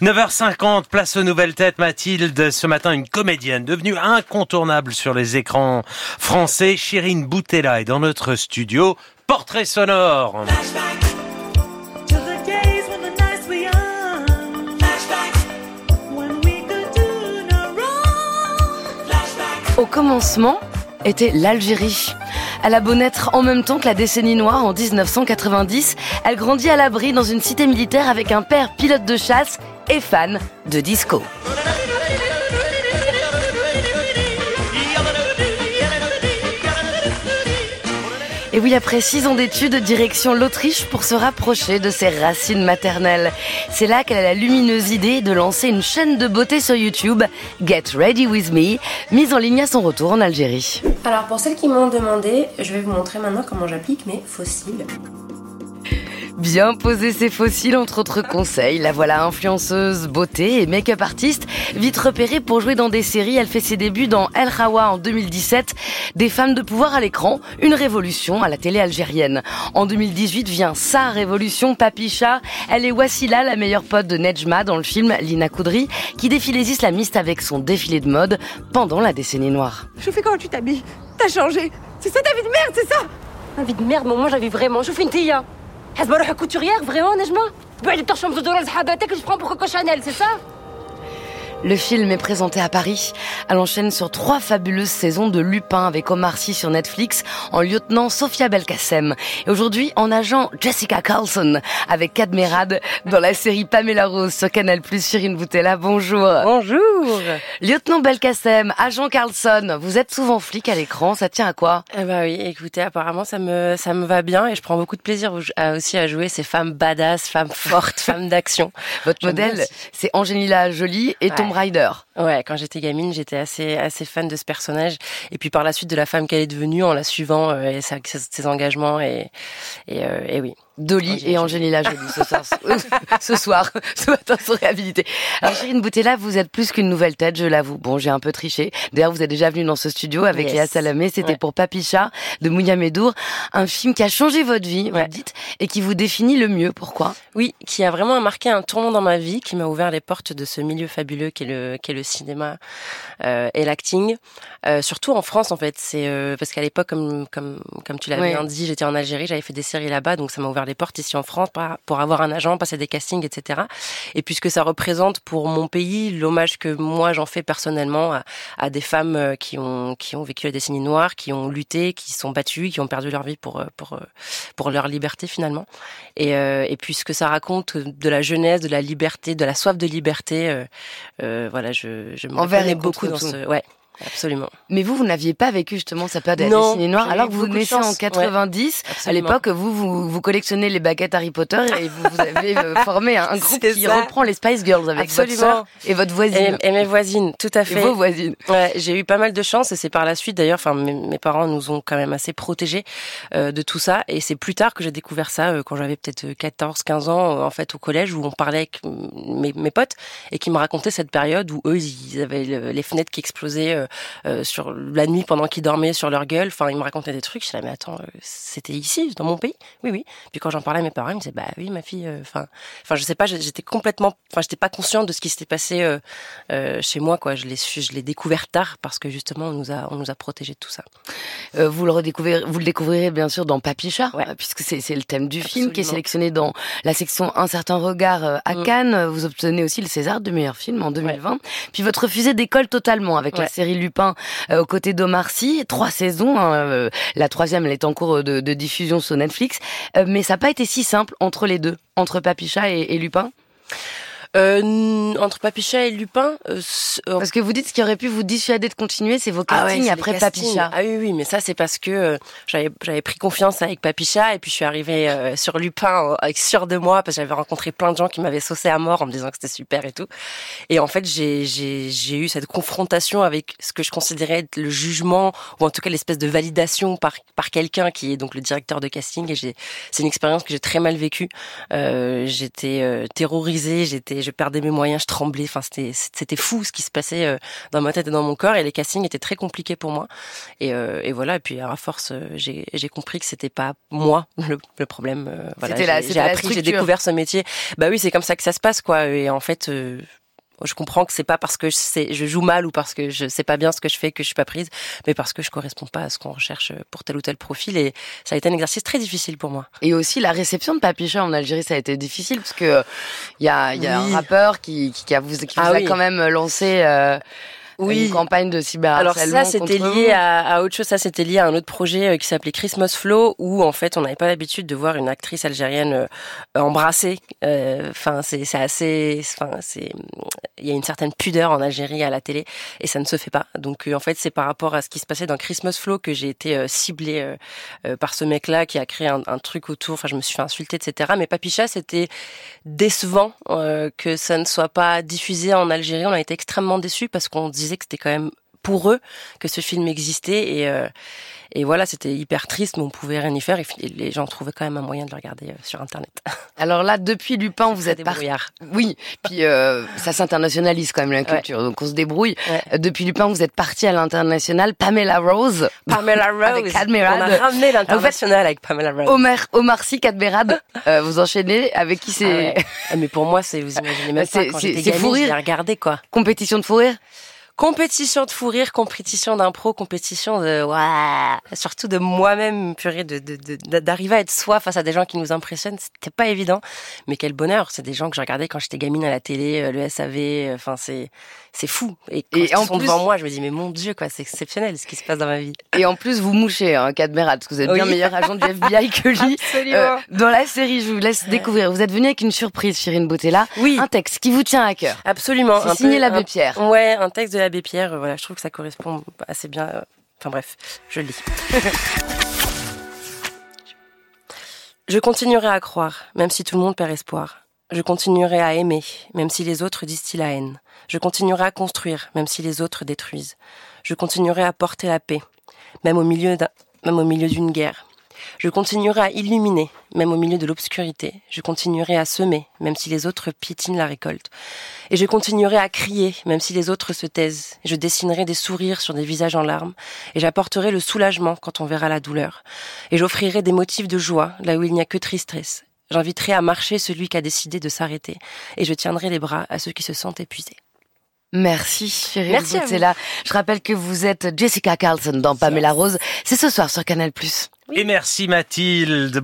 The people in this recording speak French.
9h50, place aux nouvelles têtes. Mathilde, ce matin, une comédienne devenue incontournable sur les écrans français. Chirine Boutella est dans notre studio. Portrait sonore. Au commencement était l'Algérie. Elle a beau naître en même temps que la décennie noire en 1990, elle grandit à l'abri dans une cité militaire avec un père pilote de chasse et fan de disco. Et oui, après six ans d'études, direction l'Autriche pour se rapprocher de ses racines maternelles. C'est là qu'elle a la lumineuse idée de lancer une chaîne de beauté sur YouTube, Get Ready With Me, mise en ligne à son retour en Algérie. Alors pour celles qui m'ont demandé, je vais vous montrer maintenant comment j'applique mes fossiles. Bien poser ses fossiles entre autres conseils. La voilà influenceuse, beauté et make-up artiste. Vite repérée pour jouer dans des séries, elle fait ses débuts dans El Hawa en 2017. Des femmes de pouvoir à l'écran, une révolution à la télé algérienne. En 2018 vient sa révolution, Papicha. Elle est Wassila, la meilleure pote de Nejma dans le film Lina Koudri, qui défie les islamistes avec son défilé de mode pendant la décennie noire. Je fais comment tu t'habilles? T'as changé C'est ça ta vie de merde, c'est ça? Ma vie de merde, moi j'avais vraiment. Je fais une tilla. حسب روحك كوتوريير فريمون نجمه تبيع لي الطرشم في دولار صحاباتك je prends pour Coco Chanel, c'est ça Le film est présenté à Paris. Elle enchaîne sur trois fabuleuses saisons de Lupin avec Omar Sy sur Netflix, en lieutenant Sofia Belkacem. Et aujourd'hui, en agent Jessica Carlson avec Cadmerade dans la série Pamela Rose sur Canal+. Chirine Boutella, bonjour. Bonjour. Lieutenant Belkacem, agent Carlson, vous êtes souvent flic à l'écran, ça tient à quoi? Eh bah oui, écoutez, apparemment ça me ça me va bien et je prends beaucoup de plaisir aussi à jouer ces femmes badass, femmes fortes, femmes d'action. Votre modèle, c'est Angelina Jolie et Rider. Ouais, quand j'étais gamine, j'étais assez assez fan de ce personnage et puis par la suite de la femme qu'elle est devenue en la suivant euh, et ses, ses engagements et et, euh, et oui. Dolly et Angelina Jolie ce soir, ce soir, ce matin sont réhabilités. Alors Chérine Boutella, vous êtes plus qu'une nouvelle tête, je l'avoue. Bon, j'ai un peu triché. D'ailleurs, vous êtes déjà venue dans ce studio avec Yes. Léa Salamé. C'était Ouais. pour Papicha de Mounia Medour, un film qui a changé votre vie, vous Ouais. le dites, et qui vous définit le mieux. Pourquoi? Oui, qui a vraiment marqué un tournant dans ma vie, qui m'a ouvert les portes de ce milieu fabuleux qu'est le qu'est le cinéma euh, et l'acting. Euh, surtout en France en fait, c'est euh, parce qu'à l'époque comme comme comme tu l'avais Ouais. bien dit, j'étais en Algérie, j'avais fait des séries là-bas, donc ça m'a ouvert les portes ici en France pour, avoir un agent, passer des castings, etc. Et puisque ça représente pour mon pays l'hommage que moi j'en fais personnellement à, à des femmes qui ont qui ont vécu la décennie noire, qui ont lutté, qui sont battues, qui ont perdu leur vie pour pour pour leur liberté finalement. Et, euh, et puisque ça raconte de la jeunesse, de la liberté, de la soif de liberté, euh, euh, voilà, je, je me Envers et beaucoup dans ce. Ouais, absolument. Mais vous, vous n'aviez pas vécu justement cette période de la décennie noire, alors que vous naissez en chance. 90. À l'époque, vous, vous, vous collectionnez les baguettes Harry Potter et vous, vous avez euh, formé un, un groupe qui ça. reprend les Spice Girls avec votre Absolument. et votre voisine. Et, et mes voisines, tout à Et fait. vos voisines. Ouais, j'ai eu pas mal de chance et c'est par la suite d'ailleurs, enfin mes, mes parents nous ont quand même assez protégés euh, de tout ça et c'est plus tard que j'ai découvert ça euh, quand j'avais peut-être 14 15 ans euh, en fait au collège où on parlait avec mm, mes, mes potes et qui me racontaient cette période où eux ils avaient le- les fenêtres qui explosaient sur la nuit pendant qu'ils dormaient sur leur gueule, enfin ils me racontaient des trucs, je disais mais attends, euh, c'était ici dans mon pays? Oui oui. Puis quand j'en parlais à mes parents, ils me disaient bah oui ma fille euh, enfin enfin je sais pas, j'étais complètement enfin j'étais pas consciente de ce qui s'était passé euh, euh, chez moi quoi je l'ai su je l'ai découvert tard parce que justement on nous a on nous a protégés de tout ça Euh, vous le redécouvrirez, vous le découvrirez bien sûr dans Papicha, Ouais. euh, puisque c'est le thème du film qui est sélectionné dans la section Un certain regard euh, à Mm. Cannes. Vous obtenez aussi le César de meilleur film en 2020. Puis votre fusée décolle totalement avec la Ouais. série Lupin euh, aux côtés d'Omar Sy. Trois saisons. hein, euh, la troisième, elle est en cours de, diffusion sur Netflix. Euh, mais ça n'a pas été si simple entre les deux, entre Papicha et Lupin? Euh, entre Papicha et Lupin euh, euh, Parce que vous dites ce qui aurait pu vous dissuader de continuer, c'est vos Ah ouais, castings c'est après. Papicha. Ah oui, oui, mais ça c'est parce que euh, j'avais j'avais pris confiance avec Papicha et puis je suis arrivée euh, sur Lupin avec sûr de moi parce que j'avais rencontré plein de gens qui m'avaient saucé à mort en me disant que c'était super et tout. Et en fait, j'ai j'ai j'ai eu cette confrontation avec ce que je considérais être le jugement ou en tout cas l'espèce de validation par par quelqu'un qui est donc le directeur de casting et j'ai c'est une expérience que j'ai très mal vécue. Euh, j'étais terrorisée, j'étais c'était, je perdais mes moyens, je tremblais. Enfin, c'était, c'était fou ce qui se passait euh, dans ma tête et dans mon corps. Et les castings étaient très compliqués pour moi. Et, euh, et voilà. Et puis à force, euh, j'ai, j'ai compris que c'était pas moi le, le problème. euh, Voilà, C'était la- j'ai, appris, j'ai découvert ce métier. Bah oui, c'est comme ça que ça se passe, quoi. Et en fait. euh, je comprends que c'est pas parce que je, sais, je joue mal ou parce que je sais pas bien ce que je fais que je suis pas prise, mais parce que je corresponds pas à ce qu'on recherche pour tel ou tel profil. Et ça a été un exercice très difficile pour moi. Et aussi la réception de Papicha en Algérie, ça a été difficile parce que il y a, y a Oui. un rappeur qui, qui, qui a vous, qui vous Ah a oui. quand même lancé euh, Oui. une campagne de Alors cyberharcèlement. ça, c'était lié à, à autre chose. Ça, c'était lié à un autre projet euh, qui s'appelait Christmas Flow, où en fait, on n'avait pas l'habitude de voir une actrice algérienne euh, embrassée. Euh, Enfin, c'est c'est assez. Enfin, c'est. Il y a une certaine pudeur en Algérie à la télé, et ça ne se fait pas. Donc, euh, en fait, c'est par rapport à ce qui se passait dans Christmas Flow que j'ai été euh, ciblée euh, euh, par ce mec-là qui a créé un, un truc autour. Enfin, je me suis fait insulter, etc. Mais Papicha, c'était décevant euh, que ça ne soit pas diffusé en Algérie. On a été extrêmement déçus parce qu'on disait que c'était quand même pour eux que ce film existait et euh, et voilà c'était hyper triste mais on pouvait rien y faire et les gens trouvaient quand même un moyen de le regarder euh, sur internet Alors là, depuis Lupin, vous êtes parti. Oui, puis euh, ça s'internationalise quand même la culture, donc on se débrouille. Ouais. Depuis Lupin, vous êtes parti à l'international. Pamela Rose, Pamela Rose Avec Cadmerade. on a ramené l'international avec Pamela Rose Omer, Omar Sy, Cadmerade, euh, vous enchaînez avec qui Ah c'est ouais. Ah, mais pour moi c'est vous imaginez même pas quand j'étais gamine l'ai regardé quoi compétition de fou rire? Compétition de fou rire, compétition d'impro, compétition de ouah, surtout de moi-même, purée, de de- de- d'arriver à être soi face à des gens qui nous impressionnent, c'était pas évident. Mais quel bonheur, c'est des gens que je regardais quand j'étais gamine à la télé, euh, le SAV, euh, enfin c'est c'est fou. Et quand Et ils en sont plus- devant moi, je me dis mais mon Dieu quoi, c'est exceptionnel ce qui se passe dans ma vie. Et en plus, vous mouchez, hein, Cadmerade, parce que vous êtes bien Oui. meilleur agent du FBI que lui. Euh, dans la série, je vous laisse découvrir. Vous êtes venu avec une surprise, Chirine Boutella. Oui. Un texte qui vous tient à cœur. Absolument. C'est un signé l'abbé Pierre. Ouais, un texte de l'abbé Pierre. euh, Voilà, je trouve que ça correspond assez bien. euh, Enfin bref, je lis. je continuerai à croire, même si tout le monde perd espoir. Je continuerai à aimer, même si les autres distillent la haine. Je continuerai à construire, même si les autres détruisent. Je continuerai à porter la paix, même au milieu d'une guerre. Je continuerai à illuminer, même au milieu de l'obscurité. Je continuerai à semer, même si les autres piétinent la récolte. Et je continuerai à crier, même si les autres se taisent. Je dessinerai des sourires sur des visages en larmes. Et j'apporterai le soulagement quand on verra la douleur. Et j'offrirai des motifs de joie, là où il n'y a que tristesse. J'inviterai à marcher celui qui a décidé de s'arrêter. Et je tiendrai les bras à ceux qui se sentent épuisés. Merci, Chirine Merci à vous. Boutella. Je rappelle que vous êtes Jessica Carlson dans Pamela Rose. C'est ce soir sur Canal+. Et merci Mathilde.